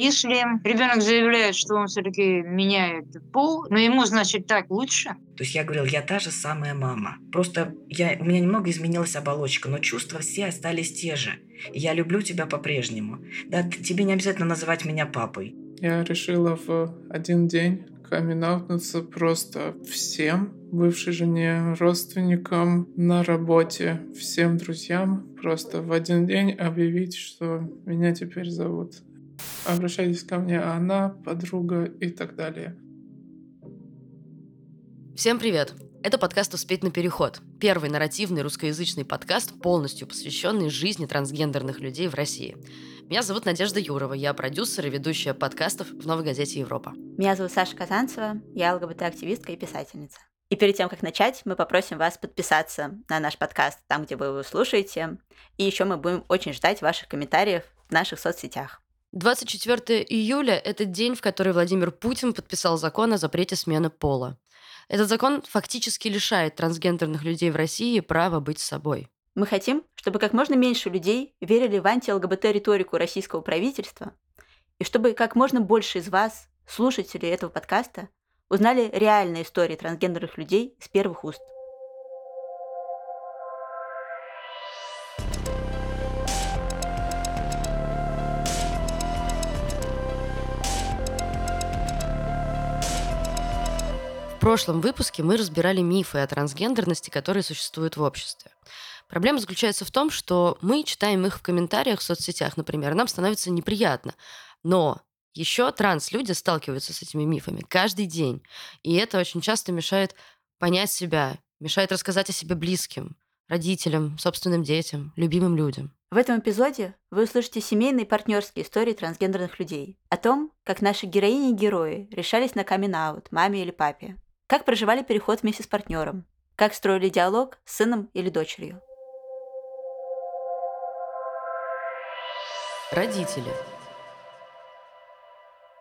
Если ребенок заявляет, что он все-таки меняет пол, но ему, значит, так лучше. То есть я говорил, я та же самая мама. Просто я, у меня немного изменилась оболочка, но чувства все остались те же. Я люблю тебя по-прежнему. Да, тебе не обязательно называть меня папой. Я решила в один день камин просто всем, бывшей жене, родственникам, на работе, всем друзьям, просто в один день объявить, что меня теперь зовут. Обращайтесь ко мне, она, подруга и так далее. Всем привет! Это подкаст «Успеть на переход». Первый нарративный русскоязычный подкаст, полностью посвященный жизни трансгендерных людей в России. Меня зовут Надежда Юрова, я продюсер и ведущая подкастов в «Новой газете Европа». Меня зовут Саша Казанцева, я ЛГБТ-активистка и писательница. И перед тем, как начать, мы попросим вас подписаться на наш подкаст там, где вы его слушаете. И еще мы будем очень ждать ваших комментариев в наших соцсетях. 24 июля – это день, в который Владимир Путин подписал закон о запрете смены пола. Этот закон фактически лишает трансгендерных людей в России права быть собой. Мы хотим, чтобы как можно меньше людей верили в анти-ЛГБТ-риторику российского правительства, и чтобы как можно больше из вас, слушателей этого подкаста, узнали реальные истории трансгендерных людей с первых уст. Прошлом выпуске мы разбирали мифы о трансгендерности, которые существуют в обществе. Проблема заключается в том, что мы читаем их в комментариях в соцсетях, например, нам становится неприятно. Но еще транс-люди сталкиваются с этими мифами каждый день. И это очень часто мешает понять себя, мешает рассказать о себе близким, родителям, собственным детям, любимым людям. В этом эпизоде вы услышите семейные партнерские истории трансгендерных людей. О том, как наши героини и герои решались на камин маме или папе. Как проживали переход вместе с партнером. Как строили диалог с сыном или дочерью. Родители.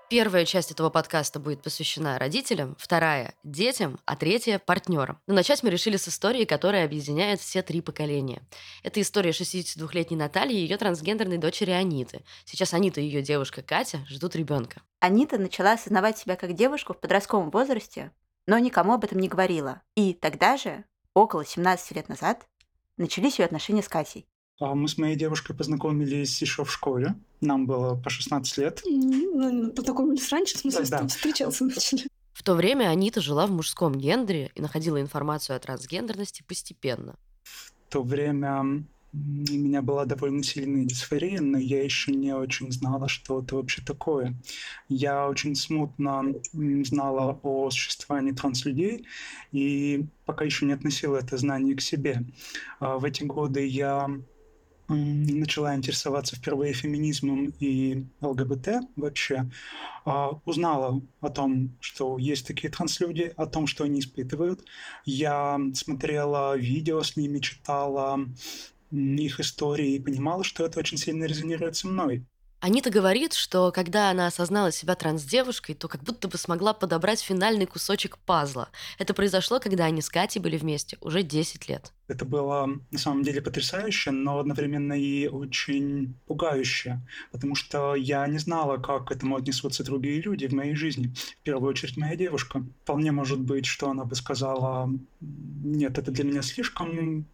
Первая часть этого подкаста будет посвящена родителям, вторая – детям, а третья – партнерам. Но начать мы решили с истории, которая объединяет все три поколения. Это история 62-летней Натальи и ее трансгендерной дочери Аниты. Сейчас Анита и ее девушка Катя ждут ребенка. Анита начала осознавать себя как девушку в подростковом возрасте, но никому об этом не говорила. И тогда же, около 17 лет назад, начались ее отношения с Катей. А мы с моей девушкой познакомились еще в школе. Нам было по 16 лет. Ну, познакомились раньше, в смысле, да, да. встречаться начали. В то время Анита жила в мужском гендере и находила информацию о трансгендерности постепенно. В то время у меня была довольно сильная дисфория, но я еще не очень знала, что это вообще такое. Я очень смутно знала о существовании транслюдей и пока еще не относила это знание к себе. А в эти годы я начала интересоваться впервые феминизмом и ЛГБТ вообще, а, узнала о том, что есть такие транслюди, о том, что они испытывают. Я смотрела видео с ними, читала их истории и понимала, что это очень сильно резонирует со мной. Анита говорит, что когда она осознала себя трансдевушкой, то как будто бы смогла подобрать финальный кусочек пазла. Это произошло, когда они с Катей были вместе уже 10 лет. Это было на самом деле потрясающе, но одновременно и очень пугающе, потому что я не знала, как к этому отнесутся другие люди в моей жизни. В первую очередь моя девушка. Вполне может быть, что она бы сказала, нет, это для меня слишком,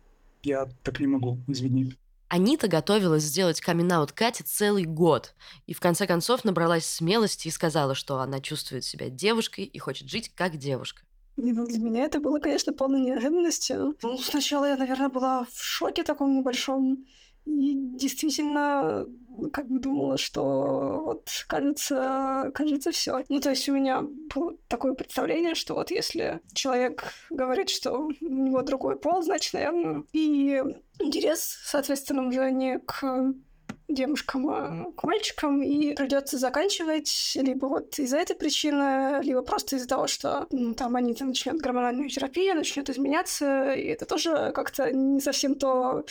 я так не могу, извини. Анита готовилась сделать камин Кате целый год. И в конце концов набралась смелости и сказала, что она чувствует себя девушкой и хочет жить как девушка. Ну, для меня это было, конечно, полной неожиданностью. Ну, сначала я, наверное, была в шоке таком небольшом. И действительно, как бы думала, что вот кажется, кажется, все. Ну, то есть у меня было такое представление, что вот если человек говорит, что у него другой пол, значит, наверное, и интерес, соответственно, уже не к девушкам, а к мальчикам, и придется заканчивать либо вот из-за этой причины, либо просто из-за того, что ну, там они там начнут гормональную терапию, начнет изменяться, и это тоже как-то не совсем то,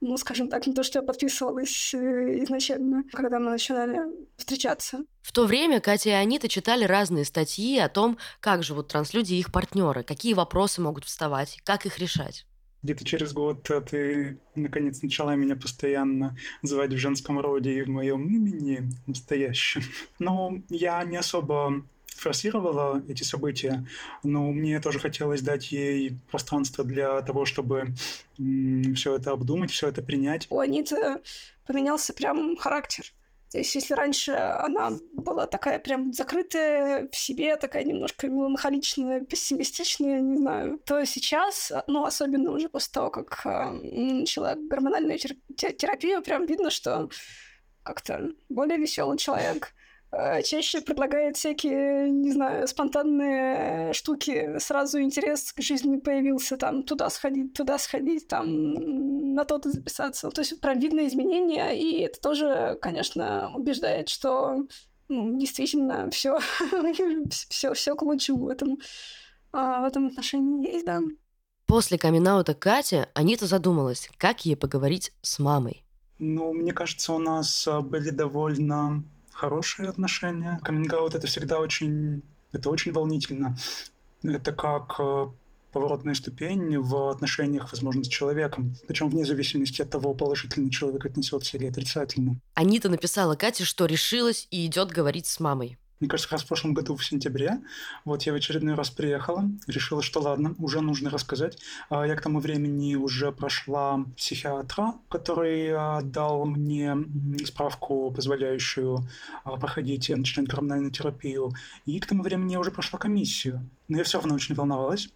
ну, скажем так, не то, что я подписывалась э, изначально, когда мы начинали встречаться. В то время Катя и Анита читали разные статьи о том, как живут транслюди и их партнеры, какие вопросы могут вставать, как их решать. Где-то через год э, ты, наконец, начала меня постоянно звать в женском роде и в моем имени настоящем. Но я не особо форсировала эти события, но мне тоже хотелось дать ей пространство для того, чтобы все это обдумать, все это принять. У Аниты поменялся прям характер. То есть, если раньше она была такая прям закрытая в себе, такая немножко меланхоличная, пессимистичная, не знаю, то сейчас, ну, особенно уже после того, как э, начала гормональную терапию, прям видно, что как-то более веселый человек. Э, чаще предлагает всякие, не знаю, спонтанные штуки. Сразу интерес к жизни появился, там, туда сходить, туда сходить, там, на то-то записаться. То есть прям видно изменения, и это тоже, конечно, убеждает, что ну, действительно все, все, все к лучшему в этом, а, в этом отношении есть, да. После камин Кати Анита задумалась, как ей поговорить с мамой. Ну, мне кажется, у нас а, были довольно хорошие отношения. каминг это всегда очень, это очень волнительно. Это как э, поворотная ступень в отношениях, возможно, с человеком. Причем вне зависимости от того, положительно человек отнесется или отрицательно. Анита написала Кате, что решилась и идет говорить с мамой мне кажется, как раз в прошлом году в сентябре, вот я в очередной раз приехала, решила, что ладно, уже нужно рассказать. А, я к тому времени уже прошла психиатра, который а, дал мне справку, позволяющую а, проходить начинать терапию, и к тому времени я уже прошла комиссию. Но я все равно очень волновалась.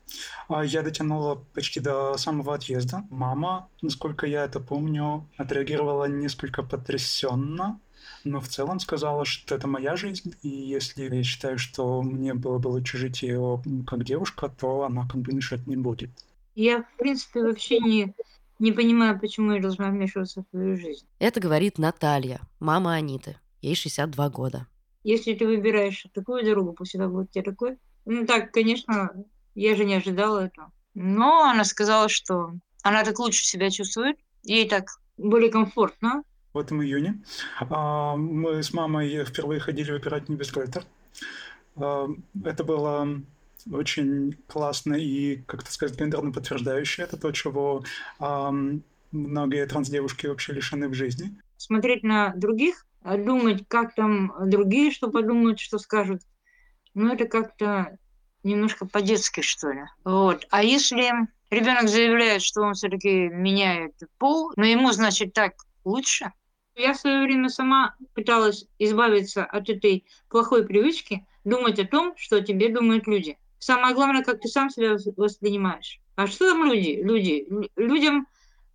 Я дотянула почти до самого отъезда. Мама, насколько я это помню, отреагировала несколько потрясенно но в целом сказала, что это моя жизнь, и если я считаю, что мне было бы лучше жить ее как девушка, то она как бы мешать не будет. Я, в принципе, вообще не, не понимаю, почему я должна вмешиваться в твою жизнь. Это говорит Наталья, мама Аниты. Ей 62 года. Если ты выбираешь такую дорогу, пусть всегда будет тебе такой. Ну так, конечно, я же не ожидала этого. Но она сказала, что она так лучше себя чувствует, ей так более комфортно, в этом июне. А, мы с мамой впервые ходили выбирать небесгольтер. А, это было очень классно и, как то сказать, гендерно подтверждающее. Это то, чего многие транс-девушки вообще лишены в жизни. Смотреть на других, а думать, как там другие что подумают, что скажут, ну, это как-то немножко по-детски, что ли. Вот. А если ребенок заявляет, что он все-таки меняет пол, но ему, значит, так лучше, я в свое время сама пыталась избавиться от этой плохой привычки думать о том, что о тебе думают люди. Самое главное, как ты сам себя воспринимаешь. А что там люди? Люди. Людям,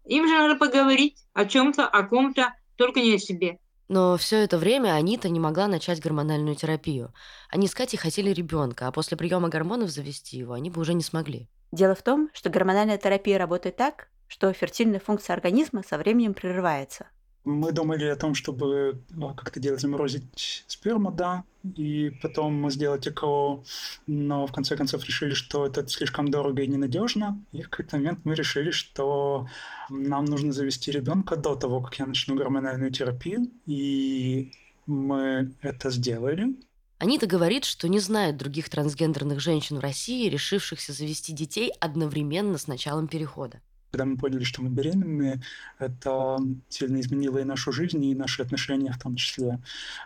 им же надо поговорить о чем-то, о ком-то, только не о себе. Но все это время Анита не могла начать гормональную терапию. Они с Катей хотели ребенка, а после приема гормонов завести его они бы уже не смогли. Дело в том, что гормональная терапия работает так, что фертильная функция организма со временем прерывается. Мы думали о том, чтобы ну, как-то делать, заморозить сперму, да, и потом сделать ЭКО, но в конце концов решили, что это слишком дорого и ненадежно. И в какой-то момент мы решили, что нам нужно завести ребенка до того, как я начну гормональную терапию. И мы это сделали. Анита говорит, что не знает других трансгендерных женщин в России, решившихся завести детей одновременно с началом перехода. Когда мы поняли, что мы беременны, это сильно изменило и нашу жизнь, и наши отношения в том числе.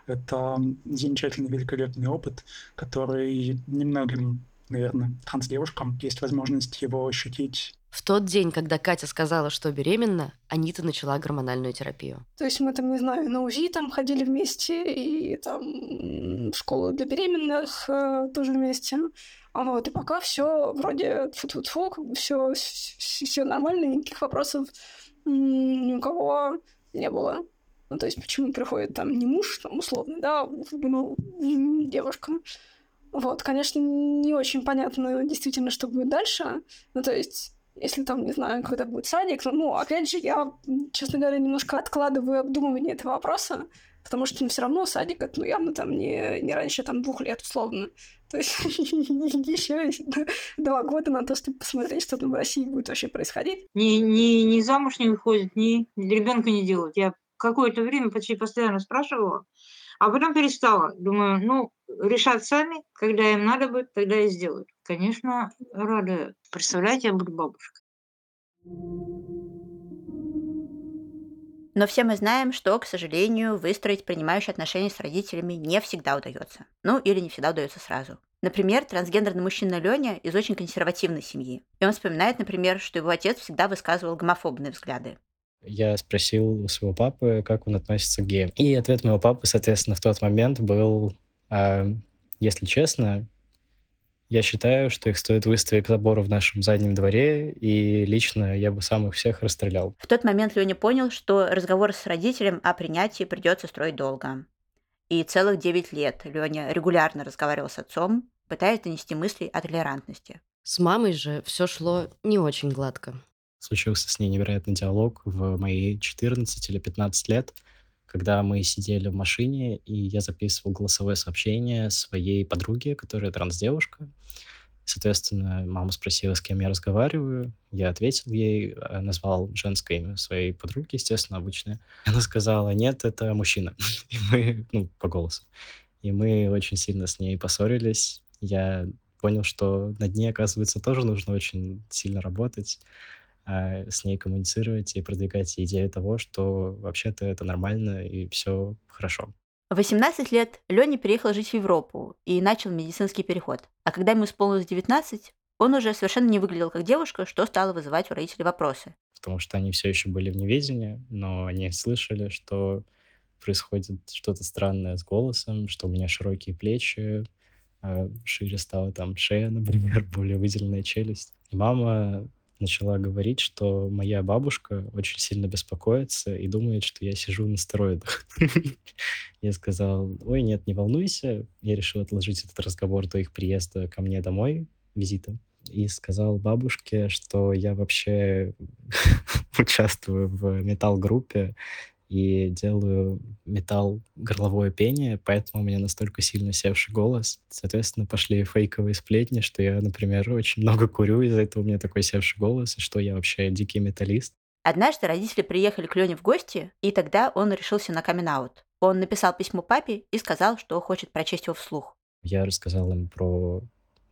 Это замечательный, великолепный опыт, который немногим, наверное, транс-девушкам есть возможность его ощутить в тот день, когда Катя сказала, что беременна, Анита начала гормональную терапию. То есть мы там, не знаю, на УЗИ там ходили вместе, и там в школу для беременных э, тоже вместе. Вот, и пока все вроде фу-фу-фу, все, все нормально, никаких вопросов ни у кого не было. Ну, то есть, почему приходит там не муж, там, условно, да, ну, девушка. Вот, конечно, не очень понятно действительно, что будет дальше. Ну, то есть, если там, не знаю, когда будет садик, ну, опять же, я, честно говоря, немножко откладываю обдумывание этого вопроса, потому что ну, все равно садик, это, ну, явно там не, не раньше там двух лет, условно. То есть еще два года на то, чтобы посмотреть, что там в России будет вообще происходить. Ни, ни, ни замуж не выходит, ни ребенка не делают. Я какое-то время почти постоянно спрашивала, а потом перестала. Думаю, ну, решат сами, когда им надо будет, тогда и сделают. Конечно, рада. Представляете, я буду бабушкой. Но все мы знаем, что, к сожалению, выстроить принимающие отношения с родителями не всегда удается. Ну, или не всегда удается сразу. Например, трансгендерный мужчина Леня из очень консервативной семьи. И он вспоминает, например, что его отец всегда высказывал гомофобные взгляды. Я спросил у своего папы, как он относится к геям. И ответ моего папы, соответственно, в тот момент был, э, если честно, я считаю, что их стоит выставить к забору в нашем заднем дворе, и лично я бы сам их всех расстрелял. В тот момент Леня понял, что разговор с родителем о принятии придется строить долго. И целых 9 лет Леня регулярно разговаривал с отцом, пытаясь донести мысли о толерантности. С мамой же все шло не очень гладко. Случился с ней невероятный диалог в мои 14 или 15 лет – когда мы сидели в машине, и я записывал голосовое сообщение своей подруге, которая трансдевушка. Соответственно, мама спросила, с кем я разговариваю. Я ответил ей, э, назвал женское имя своей подруги, естественно, обычное. Она сказала, нет, это мужчина. И мы, ну, по голосу. И мы очень сильно с ней поссорились. Я понял, что над ней, оказывается, тоже нужно очень сильно работать. А, с ней коммуницировать и продвигать идею того, что вообще-то это нормально и все хорошо. В 18 лет Леня переехал жить в Европу и начал медицинский переход. А когда ему исполнилось 19, он уже совершенно не выглядел как девушка, что стало вызывать у родителей вопросы. Потому что они все еще были в неведении, но они слышали, что происходит что-то странное с голосом, что у меня широкие плечи, а шире стала там шея, например, более выделенная челюсть. И мама начала говорить, что моя бабушка очень сильно беспокоится и думает, что я сижу на стероидах. Я сказал, ой, нет, не волнуйся. Я решил отложить этот разговор до их приезда ко мне домой, визита. И сказал бабушке, что я вообще участвую в металл-группе, и делаю металл горловое пение, поэтому у меня настолько сильно севший голос. Соответственно, пошли фейковые сплетни, что я, например, очень много курю, из-за этого у меня такой севший голос, и что я вообще дикий металлист. Однажды родители приехали к Лене в гости, и тогда он решился на камин -аут. Он написал письмо папе и сказал, что хочет прочесть его вслух. Я рассказал им про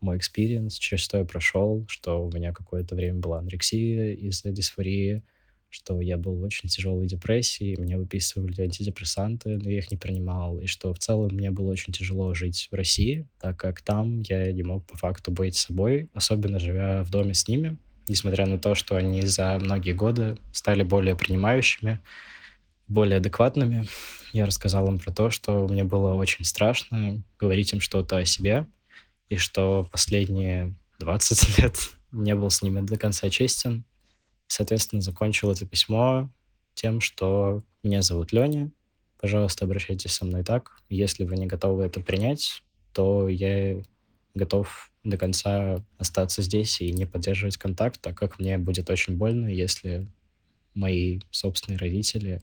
мой experience, через что я прошел, что у меня какое-то время была анорексия из-за дисфории, что я был в очень тяжелой депрессии, мне выписывали антидепрессанты, но я их не принимал, и что в целом мне было очень тяжело жить в России, так как там я не мог по факту быть собой, особенно живя в доме с ними, несмотря на то, что они за многие годы стали более принимающими, более адекватными. Я рассказал им про то, что мне было очень страшно говорить им что-то о себе, и что последние 20 лет не был с ними до конца честен, Соответственно, закончил это письмо тем, что меня зовут Леня, пожалуйста, обращайтесь со мной так. Если вы не готовы это принять, то я готов до конца остаться здесь и не поддерживать контакт, так как мне будет очень больно, если мои собственные родители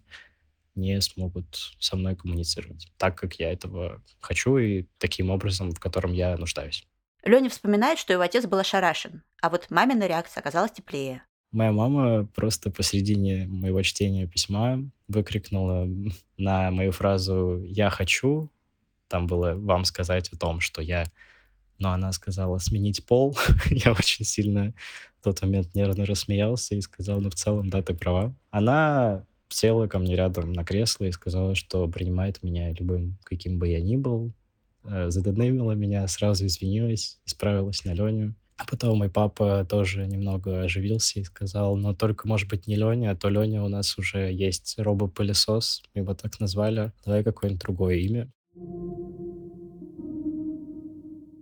не смогут со мной коммуницировать так, как я этого хочу и таким образом, в котором я нуждаюсь. Леня вспоминает, что его отец был ошарашен, а вот мамина реакция оказалась теплее. Моя мама просто посередине моего чтения письма выкрикнула на мою фразу «я хочу». Там было «вам сказать о том, что я...» Но она сказала «сменить пол». я очень сильно в тот момент нервно рассмеялся и сказал «ну, в целом, да, ты права». Она села ко мне рядом на кресло и сказала, что принимает меня любым, каким бы я ни был. Э, задонымила меня, сразу извинилась, исправилась на Леню. А потом мой папа тоже немного оживился и сказал, но только, может быть, не Леня, а то Леня у нас уже есть робопылесос, мы его так назвали, давай какое-нибудь другое имя.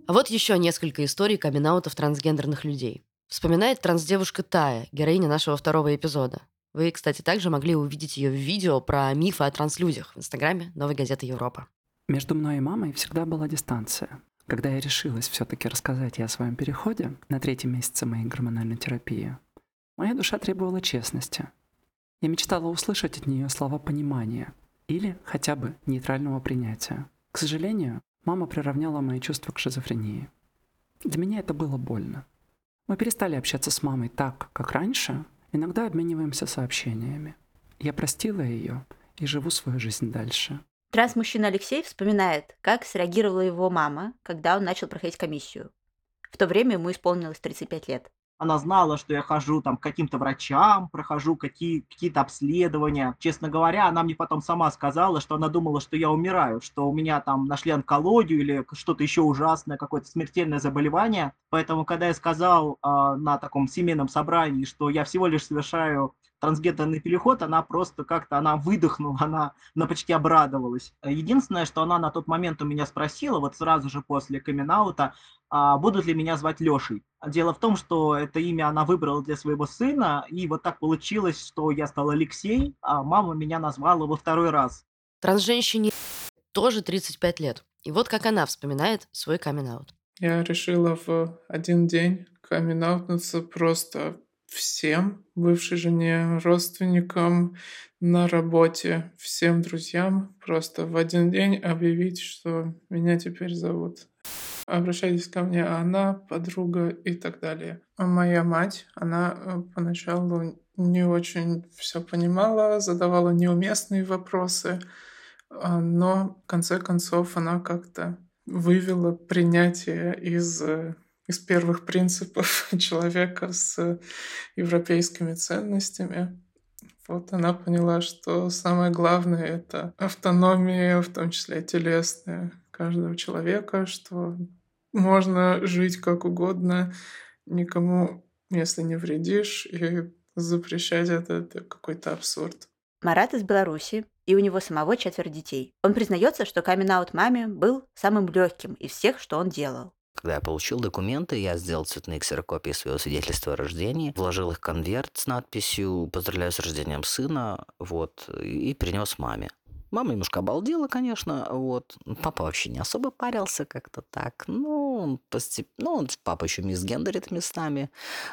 А вот еще несколько историй камин трансгендерных людей. Вспоминает трансдевушка Тая, героиня нашего второго эпизода. Вы, кстати, также могли увидеть ее в видео про мифы о транслюдях в инстаграме «Новой газеты Европа». Между мной и мамой всегда была дистанция. Когда я решилась все-таки рассказать ей о своем переходе на третьем месяце моей гормональной терапии, моя душа требовала честности. Я мечтала услышать от нее слова понимания или хотя бы нейтрального принятия. К сожалению, мама приравняла мои чувства к шизофрении. Для меня это было больно. Мы перестали общаться с мамой так, как раньше, иногда обмениваемся сообщениями. Я простила ее и живу свою жизнь дальше. Трансмужчина Алексей вспоминает, как среагировала его мама, когда он начал проходить комиссию. В то время ему исполнилось 35 лет. она знала, что я хожу там к каким-то врачам, прохожу какие, какие-то обследования. Честно говоря, она мне потом сама сказала, что она думала, что я умираю, что у меня там нашли онкологию или что-то еще ужасное, какое-то смертельное заболевание. Поэтому, когда я сказал э, на таком семейном собрании, что я всего лишь совершаю трансгендерный переход, она просто как-то, она выдохнула, она, она почти обрадовалась. Единственное, что она на тот момент у меня спросила, вот сразу же после камин а будут ли меня звать Лешей. Дело в том, что это имя она выбрала для своего сына, и вот так получилось, что я стал Алексей, а мама меня назвала во второй раз. Трансженщине тоже 35 лет. И вот как она вспоминает свой камин -аут. Я решила в один день камин просто всем, бывшей жене, родственникам, на работе, всем друзьям, просто в один день объявить, что меня теперь зовут обращались ко мне она, подруга и так далее. А моя мать, она э, поначалу не очень все понимала, задавала неуместные вопросы, а, но в конце концов она как-то вывела принятие из э, из первых принципов человека с европейскими ценностями. Вот она поняла, что самое главное — это автономия, в том числе телесная, каждого человека, что можно жить как угодно, никому, если не вредишь, и запрещать это, это какой-то абсурд. Марат из Беларуси, и у него самого четверо детей. Он признается, что камин маме был самым легким из всех, что он делал. Когда я получил документы, я сделал цветные ксерокопии своего свидетельства о рождении, вложил их в конверт с надписью «Поздравляю с рождением сына», вот, и принес маме. Мама немножко обалдела, конечно, вот. Папа вообще не особо парился как-то так. Ну, постеп... ну папа еще мисгендерит местами.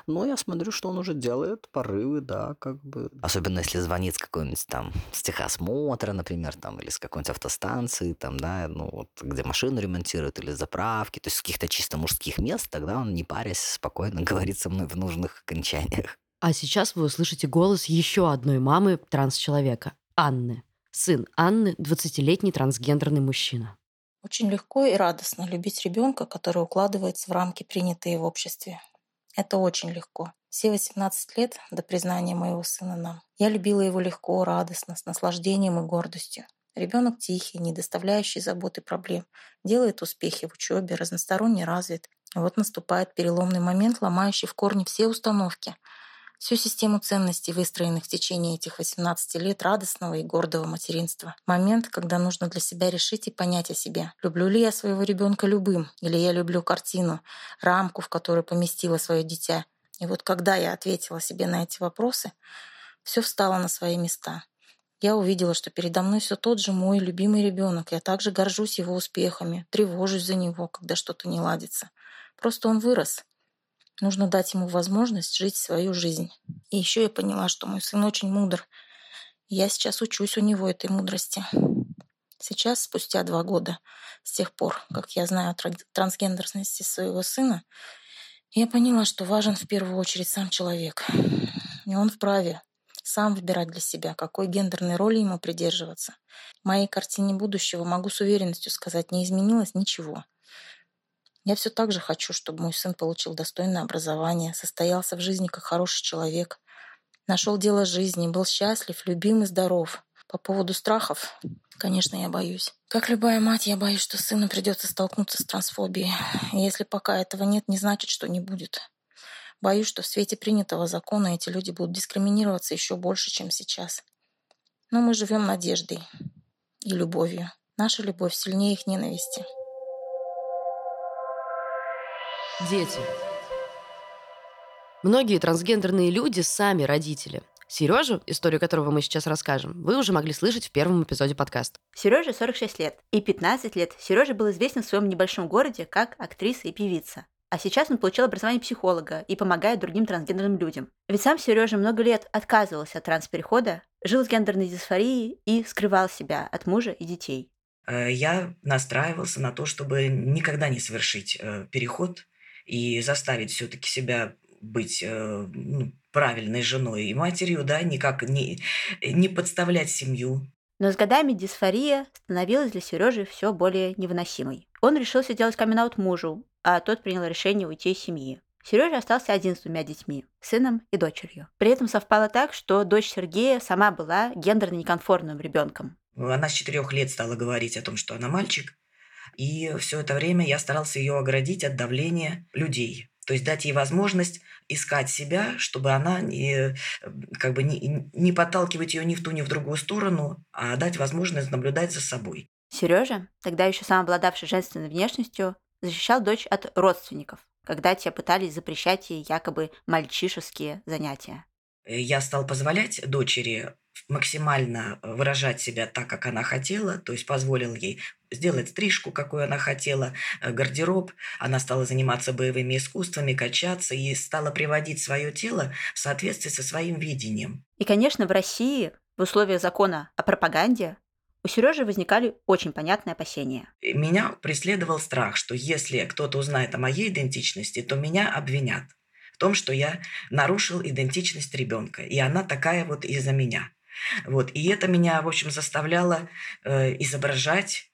Но я смотрю, что он уже делает порывы, да, как бы. Особенно если звонит с какой-нибудь там с техосмотра, например, там, или с какой-нибудь автостанции, там, да, ну, вот, где машину ремонтируют, или заправки, то есть с каких-то чисто мужских мест, тогда он, не парясь, спокойно говорит со мной в нужных окончаниях. А сейчас вы услышите голос еще одной мамы транс-человека, Анны. Сын Анны – 20-летний трансгендерный мужчина. Очень легко и радостно любить ребенка, который укладывается в рамки, принятые в обществе. Это очень легко. Все 18 лет до признания моего сына нам. Я любила его легко, радостно, с наслаждением и гордостью. Ребенок тихий, не доставляющий забот и проблем, делает успехи в учебе, разносторонне развит. И вот наступает переломный момент, ломающий в корне все установки – всю систему ценностей, выстроенных в течение этих 18 лет радостного и гордого материнства. Момент, когда нужно для себя решить и понять о себе. Люблю ли я своего ребенка любым, или я люблю картину, рамку, в которую поместила свое дитя. И вот когда я ответила себе на эти вопросы, все встало на свои места. Я увидела, что передо мной все тот же мой любимый ребенок. Я также горжусь его успехами, тревожусь за него, когда что-то не ладится. Просто он вырос, Нужно дать ему возможность жить свою жизнь. И еще я поняла, что мой сын очень мудр. Я сейчас учусь у него этой мудрости. Сейчас, спустя два года, с тех пор, как я знаю о трансгендерности своего сына, я поняла, что важен в первую очередь сам человек. И он вправе сам выбирать для себя, какой гендерной роли ему придерживаться. В моей картине будущего могу с уверенностью сказать, не изменилось ничего. Я все так же хочу, чтобы мой сын получил достойное образование, состоялся в жизни как хороший человек, нашел дело жизни, был счастлив, любим и здоров. По поводу страхов, конечно, я боюсь. Как любая мать, я боюсь, что сыну придется столкнуться с трансфобией. Если пока этого нет, не значит, что не будет. Боюсь, что в свете принятого закона эти люди будут дискриминироваться еще больше, чем сейчас. Но мы живем надеждой и любовью. Наша любовь сильнее их ненависти. Дети. Многие трансгендерные люди сами родители. Сережу, историю которого мы сейчас расскажем, вы уже могли слышать в первом эпизоде подкаста. Сереже 46 лет. И 15 лет Сережа был известен в своем небольшом городе как актриса и певица. А сейчас он получил образование психолога и помогает другим трансгендерным людям. Ведь сам Сережа много лет отказывался от трансперехода, жил с гендерной дисфорией и скрывал себя от мужа и детей. Э, я настраивался на то, чтобы никогда не совершить э, переход и заставить все-таки себя быть э, ну, правильной женой и матерью, да, никак не, не подставлять семью. Но с годами дисфория становилась для Сережи все более невыносимой. Он решился делать камин мужу, а тот принял решение уйти из семьи. Сережа остался один с двумя детьми, сыном и дочерью. При этом совпало так, что дочь Сергея сама была гендерно неконформным ребенком. Она с четырех лет стала говорить о том, что она мальчик, и все это время я старался ее оградить от давления людей. То есть дать ей возможность искать себя, чтобы она не, как бы не, не подталкивать ее ни в ту, ни в другую сторону, а дать возможность наблюдать за собой. Сережа, тогда еще сам обладавший женственной внешностью, защищал дочь от родственников, когда те пытались запрещать ей якобы мальчишеские занятия. Я стал позволять дочери максимально выражать себя так, как она хотела, то есть позволил ей сделать стрижку, какую она хотела, э, гардероб. Она стала заниматься боевыми искусствами, качаться и стала приводить свое тело в соответствии со своим видением. И, конечно, в России в условиях закона о пропаганде у Сережи возникали очень понятные опасения. Меня преследовал страх, что если кто-то узнает о моей идентичности, то меня обвинят в том, что я нарушил идентичность ребенка, и она такая вот из-за меня. Вот. И это меня, в общем, заставляло э, изображать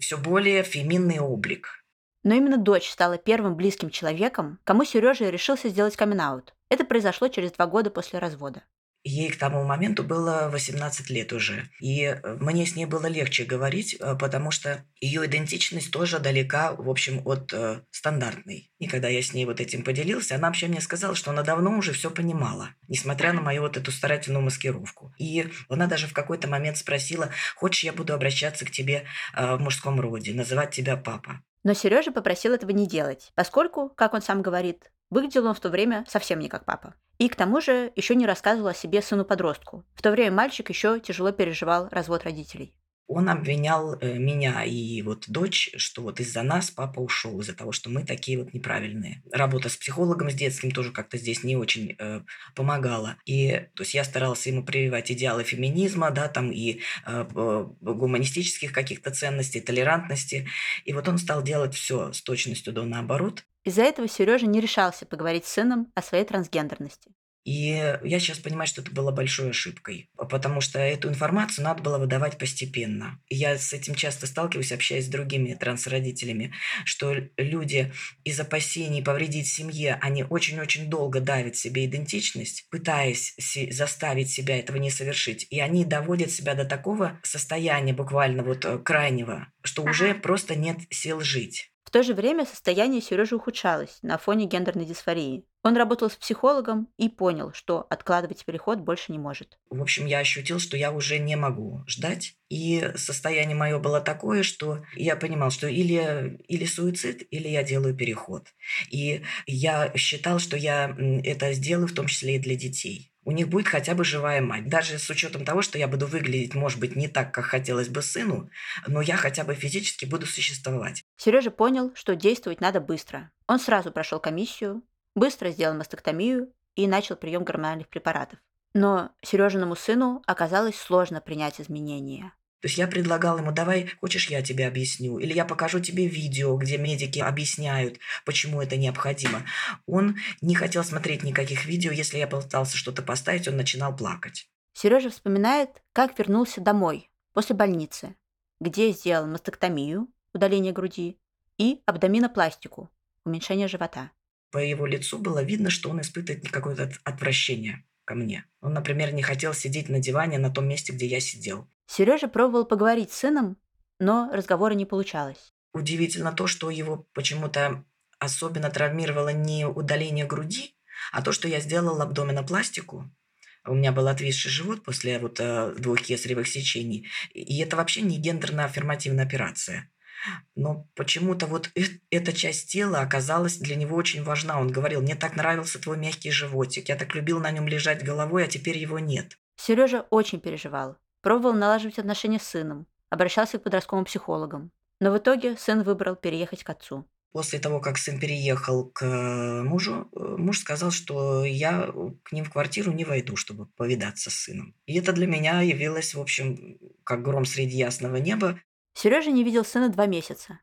все более феминный облик. Но именно дочь стала первым близким человеком, кому Сережа решился сделать камин -аут. Это произошло через два года после развода. Ей к тому моменту было 18 лет уже. И э, мне с ней было легче говорить, э, потому что ее идентичность тоже далека, в общем, от э, стандартной. И когда я с ней вот этим поделился, она вообще мне сказала, что она давно уже все понимала, несмотря на мою вот эту старательную маскировку. И она даже в какой-то момент спросила, хочешь, я буду обращаться к тебе э, в мужском роде, называть тебя папа. Но Сережа попросил этого не делать, поскольку, как он сам говорит, выглядел он в то время совсем не как папа. И к тому же еще не рассказывал о себе сыну-подростку. В то время мальчик еще тяжело переживал развод родителей. Он обвинял э, меня и вот дочь, что вот из-за нас папа ушел, из-за того, что мы такие вот неправильные. Работа с психологом, с детским тоже как-то здесь не очень э, помогала. И то есть я старался ему прививать идеалы феминизма, да, там и э, э, гуманистических каких-то ценностей, толерантности. И вот он стал делать все с точностью до наоборот. Из-за этого Сережа не решался поговорить с сыном о своей трансгендерности. И я сейчас понимаю, что это было большой ошибкой, потому что эту информацию надо было выдавать постепенно. Я с этим часто сталкиваюсь, общаясь с другими трансродителями, что люди из опасений повредить семье, они очень-очень долго давят себе идентичность, пытаясь заставить себя этого не совершить. И они доводят себя до такого состояния буквально вот э, крайнего, что уже просто нет сил жить то же время состояние Сережи ухудшалось на фоне гендерной дисфории. Он работал с психологом и понял, что откладывать переход больше не может. В общем, я ощутил, что я уже не могу ждать. И состояние мое было такое, что я понимал, что или, или суицид, или я делаю переход. И я считал, что я это сделаю в том числе и для детей у них будет хотя бы живая мать. Даже с учетом того, что я буду выглядеть, может быть, не так, как хотелось бы сыну, но я хотя бы физически буду существовать. Сережа понял, что действовать надо быстро. Он сразу прошел комиссию, быстро сделал мастектомию и начал прием гормональных препаратов. Но Сережиному сыну оказалось сложно принять изменения. То есть я предлагал ему, давай, хочешь, я тебе объясню, или я покажу тебе видео, где медики объясняют, почему это необходимо. Он не хотел смотреть никаких видео, если я пытался что-то поставить, он начинал плакать. Сережа вспоминает, как вернулся домой после больницы, где сделал мастектомию, удаление груди, и абдоминопластику, уменьшение живота. По его лицу было видно, что он испытывает какое-то отвращение ко мне. Он, например, не хотел сидеть на диване на том месте, где я сидел. Сережа пробовал поговорить с сыном, но разговора не получалось. Удивительно то, что его почему-то особенно травмировало не удаление груди, а то, что я сделал абдоминопластику. У меня был отвисший живот после вот э, двух кесаревых сечений. И это вообще не гендерно-аффирмативная операция. Но почему-то вот э эта часть тела оказалась для него очень важна. Он говорил, мне так нравился твой мягкий животик, я так любил на нем лежать головой, а теперь его нет. Сережа очень переживал. Пробовал налаживать отношения с сыном, обращался к подростковым психологам. Но в итоге сын выбрал переехать к отцу. После того, как сын переехал к э, мужу, э, муж сказал, что я к ним в квартиру не войду, чтобы повидаться с сыном. И это для меня явилось, в общем, как гром среди ясного неба. Сережа не видел сына два месяца.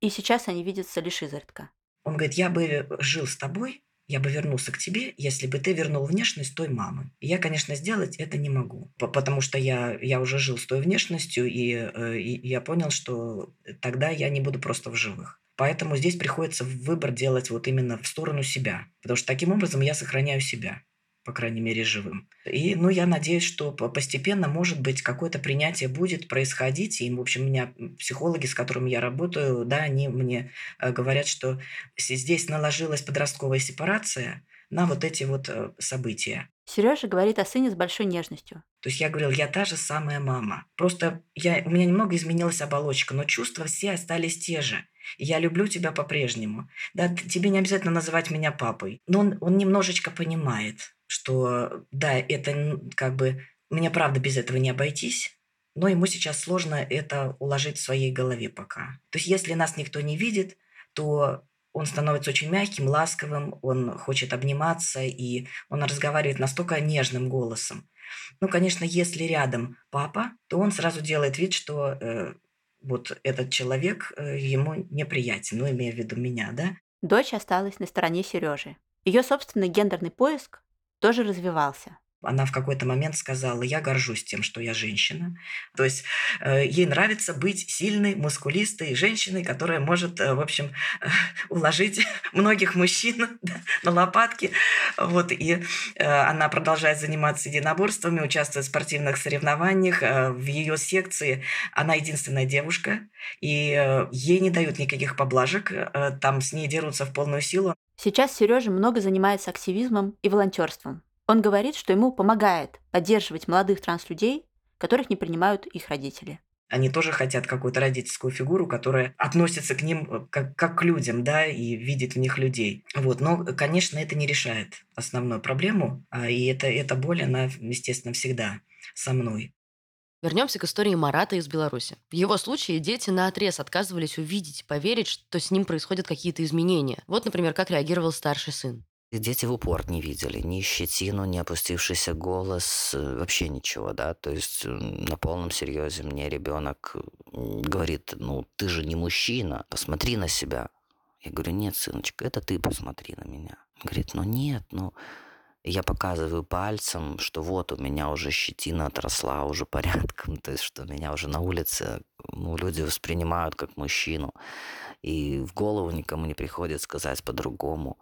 И сейчас они видятся лишь изредка. Он говорит, я бы жил с тобой, я бы вернулся к тебе, если бы ты вернул внешность той мамы. И я, конечно, сделать это не могу, потому что я, я уже жил с той внешностью, и, э, и я понял, что тогда я не буду просто в живых. Поэтому здесь приходится выбор делать вот именно в сторону себя. Потому что таким образом я сохраняю себя по крайней мере, живым. И, ну, я надеюсь, что постепенно, может быть, какое-то принятие будет происходить. И, в общем, меня психологи, с которыми я работаю, да, они мне э, говорят, что здесь наложилась подростковая сепарация на вот эти вот э, события. Сережа говорит о сыне с большой нежностью. То есть я говорил, я та же самая мама. Просто я, у меня немного изменилась оболочка, но чувства все остались те же. Я люблю тебя по-прежнему. Да, тебе не обязательно называть меня папой. Но он, он немножечко понимает что да, это как бы мне правда без этого не обойтись, но ему сейчас сложно это уложить в своей голове пока. То есть если нас никто не видит, то он становится очень мягким, ласковым, он хочет обниматься, и он разговаривает настолько нежным голосом. Ну, конечно, если рядом папа, то он сразу делает вид, что э, вот этот человек э, ему неприятен, ну, имея в виду меня, да? Дочь осталась на стороне Сережи. Ее собственный гендерный поиск тоже развивался. Она в какой-то момент сказала, я горжусь тем, что я женщина. То есть э, ей нравится быть сильной, мускулистой женщиной, которая может, э, в общем, э, уложить многих мужчин да, на лопатки. Вот, и э, она продолжает заниматься единоборствами, участвует в спортивных соревнованиях. Э, в ее секции она единственная девушка, и э, ей не дают никаких поблажек. Э, там с ней дерутся в полную силу. Сейчас Сережа много занимается активизмом и волонтерством. Он говорит, что ему помогает поддерживать молодых транслюдей, которых не принимают их родители. Они тоже хотят какую-то родительскую фигуру, которая относится к ним э, как, как к людям, да, и видит в них людей. Вот. Но, конечно, это не решает основную проблему, а, и это, эта боль, она, естественно, всегда со мной. Вернемся к истории Марата из Беларуси. В его случае дети на отрез отказывались увидеть поверить, что с ним происходят какие-то изменения. Вот, например, как реагировал старший сын. Дети в упор не видели ни щетину, ни опустившийся голос, э, вообще ничего, да. То есть на полном серьезе мне ребенок говорит, ну ты же не мужчина, посмотри на себя. Я говорю, нет, сыночка, это ты посмотри на меня. Говорит, ну нет, ну я показываю пальцем, что вот у меня уже щетина отросла уже порядком, то есть что меня уже на улице ну, люди воспринимают как мужчину, и в голову никому не приходит сказать по-другому.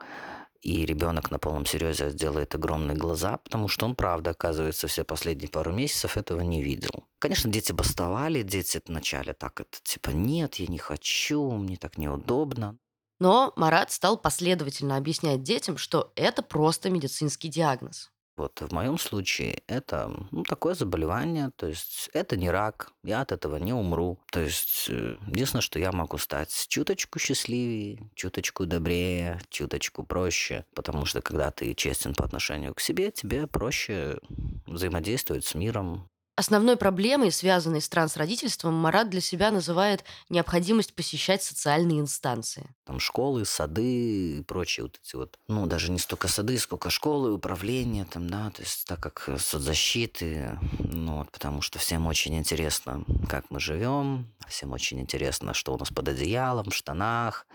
И ребенок на полном серьезе делает огромные глаза, потому что он, правда, оказывается, все последние пару месяцев этого не видел. Конечно, дети бастовали, дети вначале так это типа «нет, я не хочу, мне так неудобно». Но Марат стал последовательно объяснять детям, что это просто медицинский диагноз. Вот в моем случае это ну, такое заболевание, то есть это не рак, я от этого не умру. То есть э, единственное, что я могу стать чуточку счастливее, чуточку добрее, чуточку проще, потому что когда ты честен по отношению к себе, тебе проще взаимодействовать с миром, Основной проблемой, связанной с трансродительством, Марат для себя называет необходимость посещать социальные инстанции. Там школы, сады и прочие вот эти вот, ну, даже не столько сады, сколько школы, управления там, да, то есть так как соцзащиты, ну, вот, потому что всем очень интересно, как мы живем, всем очень интересно, что у нас под одеялом, в штанах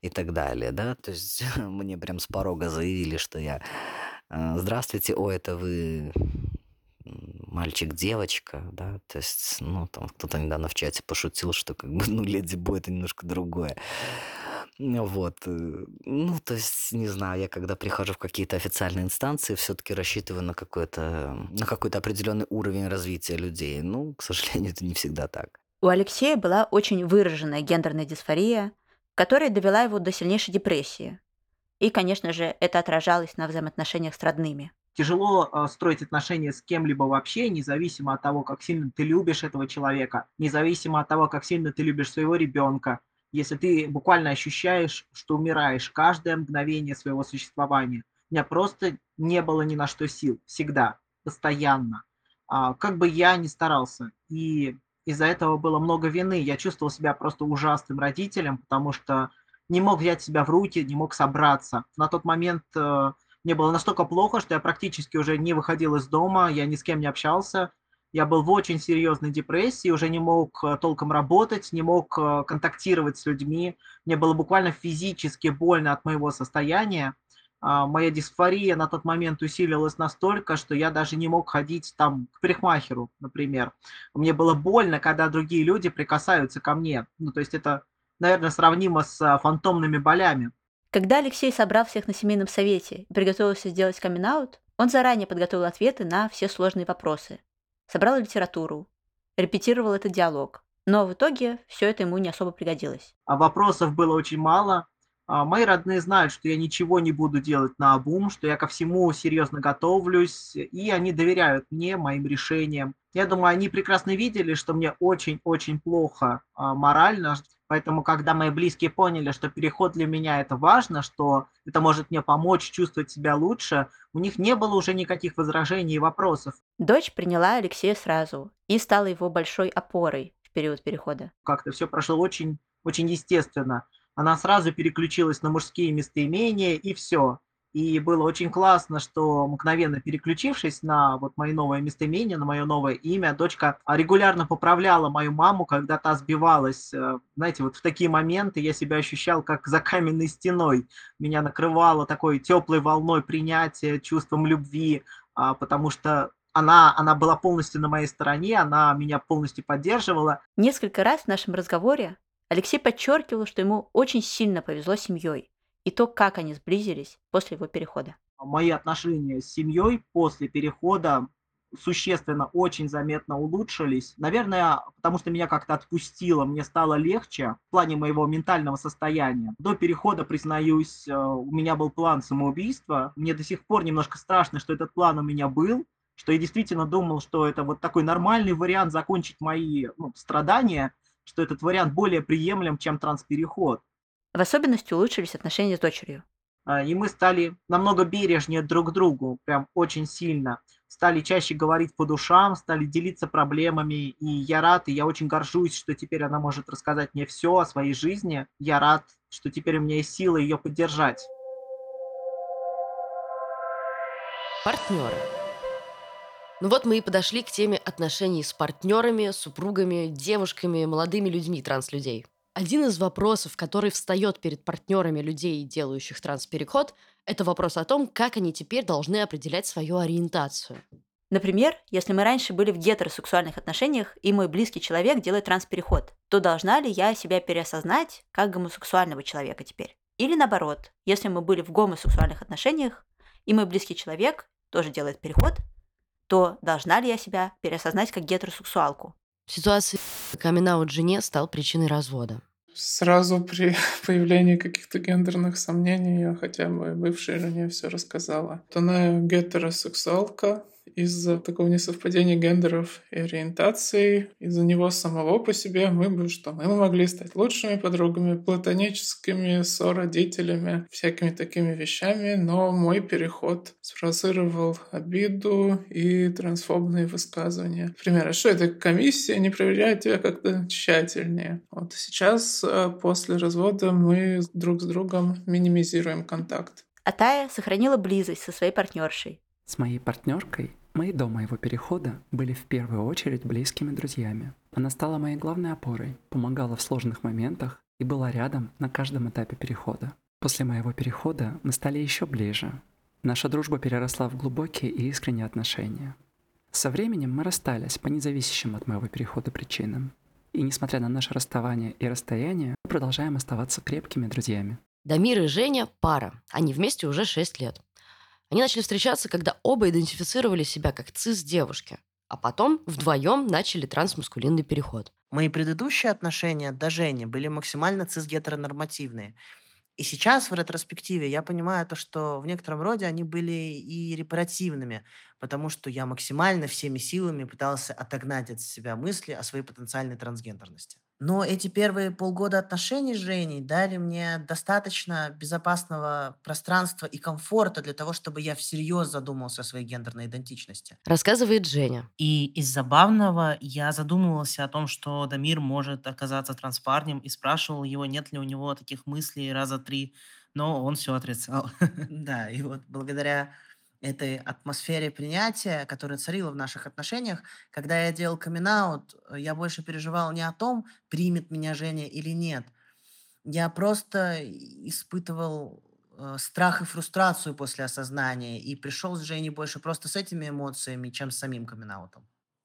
и так далее, да, то есть мне прям с порога заявили, что я «Э, Здравствуйте, о, это вы мальчик-девочка, да, то есть, ну, там кто-то недавно в чате пошутил, что как бы, ну, леди бой это немножко другое. Вот. Э, ну, то есть, не знаю, я когда прихожу в какие-то официальные инстанции, все-таки рассчитываю на какой-то, на какой-то определенный уровень развития людей. Ну, к сожалению, это не всегда так. У Алексея была очень выраженная гендерная дисфория, которая довела его до сильнейшей депрессии. И, конечно же, это отражалось на взаимоотношениях с родными тяжело э, строить отношения с кем-либо вообще, независимо от того, как сильно ты любишь этого человека, независимо от того, как сильно ты любишь своего ребенка, если ты буквально ощущаешь, что умираешь каждое мгновение своего существования. У меня просто не было ни на что сил, всегда, постоянно. А, как бы я ни старался. И из-за этого было много вины. Я чувствовал себя просто ужасным родителем, потому что не мог взять себя в руки, не мог собраться. На тот момент э, мне было настолько плохо, что я практически уже не выходил из дома, я ни с кем не общался. Я был в очень серьезной депрессии, уже не мог э, толком работать, не мог э, контактировать с людьми. Мне было буквально физически больно от моего состояния. А, моя дисфория на тот момент усилилась настолько, что я даже не мог ходить там к парикмахеру, например. Мне было больно, когда другие люди прикасаются ко мне. Ну, то есть это наверное, сравнимо с а, фантомными болями. Когда Алексей собрал всех на семейном совете и приготовился сделать камин он заранее подготовил ответы на все сложные вопросы, собрал литературу, репетировал этот диалог. Но в итоге все это ему не особо пригодилось. А вопросов было очень мало. А мои родные знают, что я ничего не буду делать на обум, что я ко всему серьезно готовлюсь, и они доверяют мне, моим решениям. Я думаю, они прекрасно видели, что мне очень-очень плохо а, морально, Поэтому, когда мои близкие поняли, что переход для меня это важно, что это может мне помочь чувствовать себя лучше, у них не было уже никаких возражений и вопросов. Дочь приняла Алексея сразу и стала его большой опорой в период перехода. Как-то все прошло очень, очень естественно. Она сразу переключилась на мужские местоимения и все. И было очень классно, что мгновенно переключившись на вот мои новые местоимения, на мое новое имя, дочка регулярно поправляла мою маму, когда та сбивалась. Э, знаете, вот в такие моменты я себя ощущал как за каменной стеной. Меня накрывало такой теплой волной принятия, чувством любви, а, потому что она, она была полностью на моей стороне, она меня полностью поддерживала. Несколько раз в нашем разговоре Алексей подчеркивал, что ему очень сильно повезло семьей и то, как они сблизились после его перехода. Мои отношения с семьей после перехода существенно, очень заметно улучшились. Наверное, потому что меня как-то отпустило, мне стало легче в плане моего ментального состояния. До перехода, признаюсь, э, у меня был план самоубийства. Мне до сих пор немножко страшно, что этот план у меня был, что я действительно думал, что это вот такой нормальный вариант закончить мои ну, страдания, что этот вариант более приемлем, чем транспереход. В особенности улучшились отношения с дочерью. А, и мы стали намного бережнее друг к другу, прям очень сильно. Стали чаще говорить по душам, стали делиться проблемами. И я рад, и я очень горжусь, что теперь она может рассказать мне все о своей жизни. Я рад, что теперь у меня есть сила ее поддержать. Партнеры. Ну вот мы и подошли к теме отношений с партнерами, супругами, девушками, молодыми людьми, транслюдей. Один из вопросов, который встает перед партнерами людей, делающих транспереход, это вопрос о том, как они теперь должны определять свою ориентацию. Например, если мы раньше были в гетеросексуальных отношениях, и мой близкий человек делает транспереход, то должна ли я себя переосознать как гомосексуального человека теперь? Или наоборот, если мы были в гомосексуальных отношениях, и мой близкий человек тоже делает переход, то должна ли я себя переосознать как гетеросексуалку? В ситуации камин жене стал причиной развода. Сразу при появлении каких-то гендерных сомнений я хотя бы бывшей жене все рассказала. Она гетеросексуалка, из-за такого несовпадения гендеров и ориентаций, из-за него самого по себе мы бы что? Мы могли стать лучшими подругами, платоническими сородителями, всякими такими вещами, но мой переход спровоцировал обиду и трансфобные высказывания. Например, а что это комиссия не проверяет тебя как-то тщательнее? Вот сейчас, э, после развода, мы друг с другом минимизируем контакт. Атая сохранила близость со своей партнершей. С моей партнеркой мы до моего перехода были в первую очередь близкими друзьями. Она стала моей главной опорой, помогала в сложных моментах и была рядом на каждом этапе перехода. После моего перехода мы стали еще ближе. Наша дружба переросла в глубокие и искренние отношения. Со временем мы расстались по независящим от моего перехода причинам. И несмотря на наше расставание и расстояние, мы продолжаем оставаться крепкими друзьями. Дамир и Женя – пара. Они вместе уже 6 лет. Они начали встречаться, когда оба идентифицировали себя как цис-девушки, а потом вдвоем начали трансмаскулинный переход. Мои предыдущие отношения до Жени были максимально цис-гетеронормативные. И сейчас в ретроспективе я понимаю то, что в некотором роде они были и репаративными, потому что я максимально всеми силами пытался отогнать от себя мысли о своей потенциальной трансгендерности. Но эти первые полгода отношений с Женей дали мне достаточно безопасного пространства и комфорта для того, чтобы я всерьез задумался о своей гендерной идентичности. Рассказывает Женя. И из забавного я задумывался о том, что Дамир может оказаться транспарнем и спрашивал его, нет ли у него таких мыслей раза три, но он все отрицал. Да, и вот благодаря этой атмосфере принятия, которая царила в наших отношениях, когда я делал камин я больше переживал не о том, примет меня Женя или нет. Я просто испытывал э, страх и фрустрацию после осознания и пришел с Женей больше просто с этими эмоциями, чем с самим камин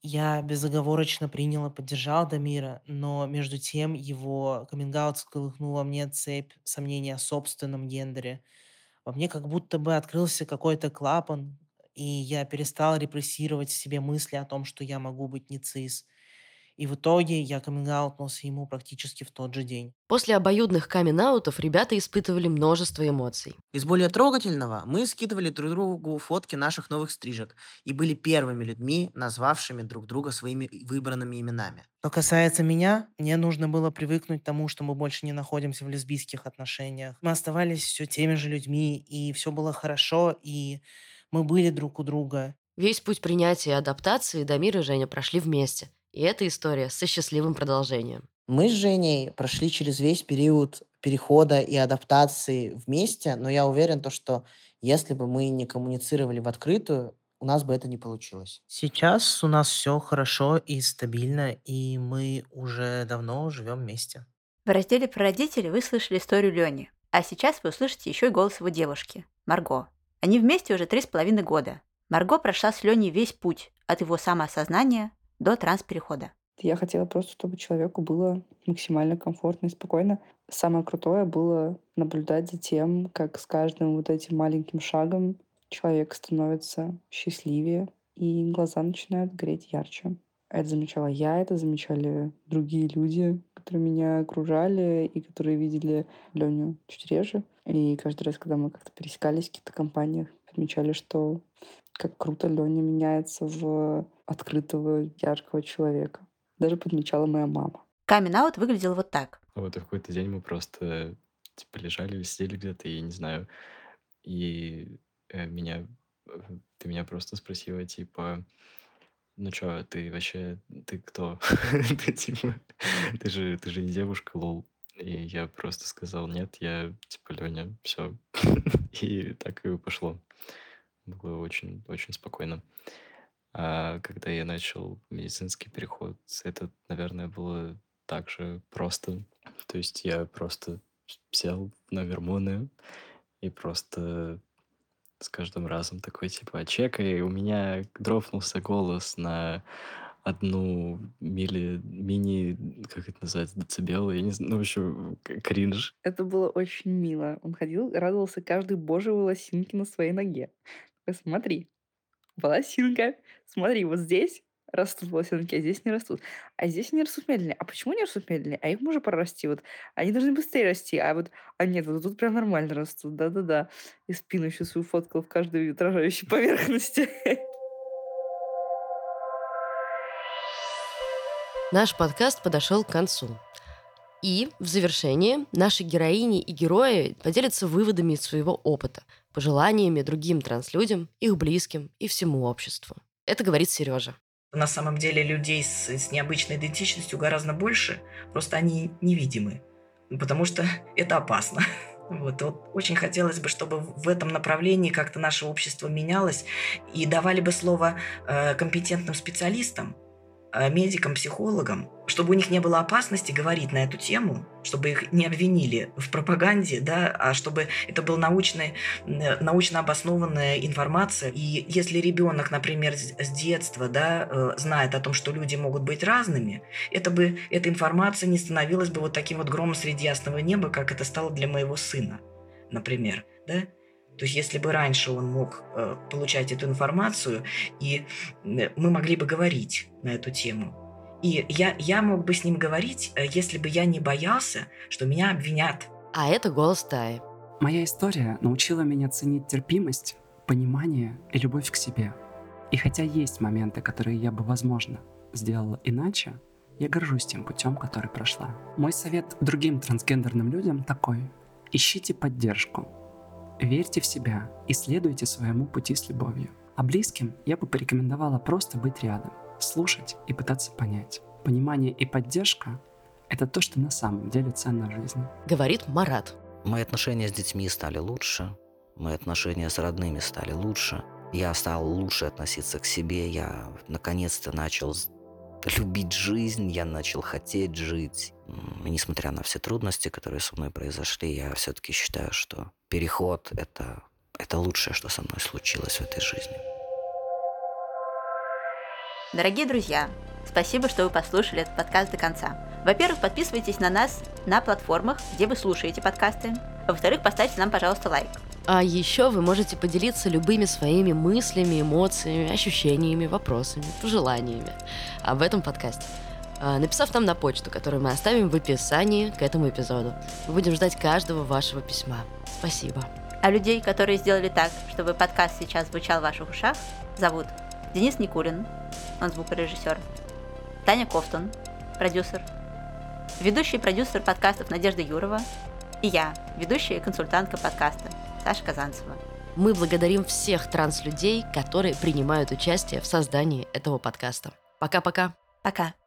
Я безоговорочно принял и поддержал Дамира, но между тем его каминг-аут во мне цепь сомнений о собственном гендере. Во мне как будто бы открылся какой-то клапан, и я перестал репрессировать в себе мысли о том, что я могу быть не цис. И в итоге я каминг-аутнулся ему практически в тот же день. После обоюдных камин-аутов ребята испытывали множество эмоций. Из более трогательного мы скидывали друг другу фотки наших новых стрижек и были первыми людьми, назвавшими друг друга своими выбранными именами. Что касается меня, мне нужно было привыкнуть к тому, что мы больше не находимся в лесбийских отношениях. Мы оставались все теми же людьми, и все было хорошо, и мы были друг у друга. Весь путь принятия и адаптации Дамир и Женя прошли вместе. И эта история со счастливым продолжением. Мы с Женей прошли через весь период перехода и адаптации вместе, но я уверен, то, что если бы мы не коммуницировали в открытую, у нас бы это не получилось. Сейчас у нас все хорошо и стабильно, и мы уже давно живем вместе. В разделе про родителей вы слышали историю Лени, а сейчас вы услышите еще и голос его девушки, Марго. Они вместе уже три с половиной года. Марго прошла с Леней весь путь от его самоосознания до трансперехода. Я хотела просто, чтобы человеку было максимально комфортно и спокойно. Самое крутое было наблюдать за тем, как с каждым вот этим маленьким шагом человек становится счастливее, и глаза начинают гореть ярче. Это замечала я, это замечали другие люди, которые меня окружали и которые видели Леню чуть реже. И каждый раз, когда мы как-то пересекались в каких-то компаниях, отмечали, что как круто Леня меняется в открытого, яркого человека. Даже подмечала моя мама. Камин-аут выглядел вот так. Вот и в какой-то день мы просто типа лежали или сидели где-то, и не знаю, и э, меня, ты меня просто спросила, типа, ну чё, ты вообще, ты кто? ты типа, ты же, ты же не девушка, лол. И я просто сказал, нет, я типа Леня, все. и так и пошло. Было очень, очень спокойно. А когда я начал медицинский переход, это, наверное, было так же просто. То есть я просто сел на гормоны и просто с каждым разом такой, типа, чекай, у меня дропнулся голос на одну мили, мини, как это называется, децибел, я не знаю, ну, в общем, кринж. Это было очень мило. Он ходил, радовался каждой божьей волосинке на своей ноге. Смотри, волосинка. Смотри, вот здесь растут волосинки, а здесь не растут. А здесь они растут медленнее. А почему не растут медленнее? А их можно прорасти. Вот они должны быстрее расти. А вот, а нет, вот тут прям нормально растут. Да-да-да. И спину еще свою фоткал в каждой отражающей поверхности. Наш подкаст подошел к концу. И в завершении наши героини и герои поделятся выводами из своего опыта, пожеланиями другим транслюдям, их близким и всему обществу. Это говорит Сережа. На самом деле людей с, с необычной идентичностью гораздо больше, просто они невидимы, потому что это опасно. Вот, вот очень хотелось бы, чтобы в этом направлении как-то наше общество менялось и давали бы слово э, компетентным специалистам, Э, медикам, психологам, чтобы у них не было опасности говорить на эту тему, чтобы их не обвинили в пропаганде, да, а чтобы это была научная, научно обоснованная информация. И если ребенок, например, с детства да, э, знает о том, что люди могут быть разными, это бы, эта информация не становилась бы вот таким вот громом среди ясного неба, как это стало для моего сына, например. Да? То есть если бы раньше он мог э, получать эту информацию, и э, мы могли бы говорить на эту тему. И я, я мог бы с ним говорить, э, если бы я не боялся, что меня обвинят. А это голос Таи. Моя история научила меня ценить терпимость, понимание и любовь к себе. И хотя есть моменты, которые я бы, возможно, сделала иначе, я горжусь тем путем, который прошла. Мой совет другим трансгендерным людям такой. Ищите поддержку, Верьте в себя и следуйте своему пути с любовью. А близким я бы порекомендовала просто быть рядом, слушать и пытаться понять. Понимание и поддержка — это то, что на самом деле ценно в жизни. Говорит Марат. Мои отношения с детьми стали лучше, мои отношения с родными стали лучше. Я стал лучше относиться к себе, я наконец-то начал любить жизнь, я начал хотеть жить. И несмотря на все трудности, которые со мной произошли, я все-таки считаю, что переход это, — это лучшее, что со мной случилось в этой жизни. Дорогие друзья, спасибо, что вы послушали этот подкаст до конца. Во-первых, подписывайтесь на нас на платформах, где вы слушаете подкасты. Во-вторых, поставьте нам, пожалуйста, лайк. А еще вы можете поделиться любыми своими мыслями, эмоциями, ощущениями, вопросами, пожеланиями об этом подкасте. А, написав нам на почту, которую мы оставим в описании к этому эпизоду. Мы будем ждать каждого вашего письма. Спасибо. А людей, которые сделали так, чтобы подкаст сейчас звучал в ваших ушах, зовут Денис Никулин, он звукорежиссер, Таня Кофтун, продюсер, ведущий продюсер подкастов Надежда Юрова и я, ведущая и консультантка подкаста Саша Казанцева. Мы благодарим всех транслюдей, которые принимают участие в создании этого подкаста. Пока-пока. Пока. -пока. Пока.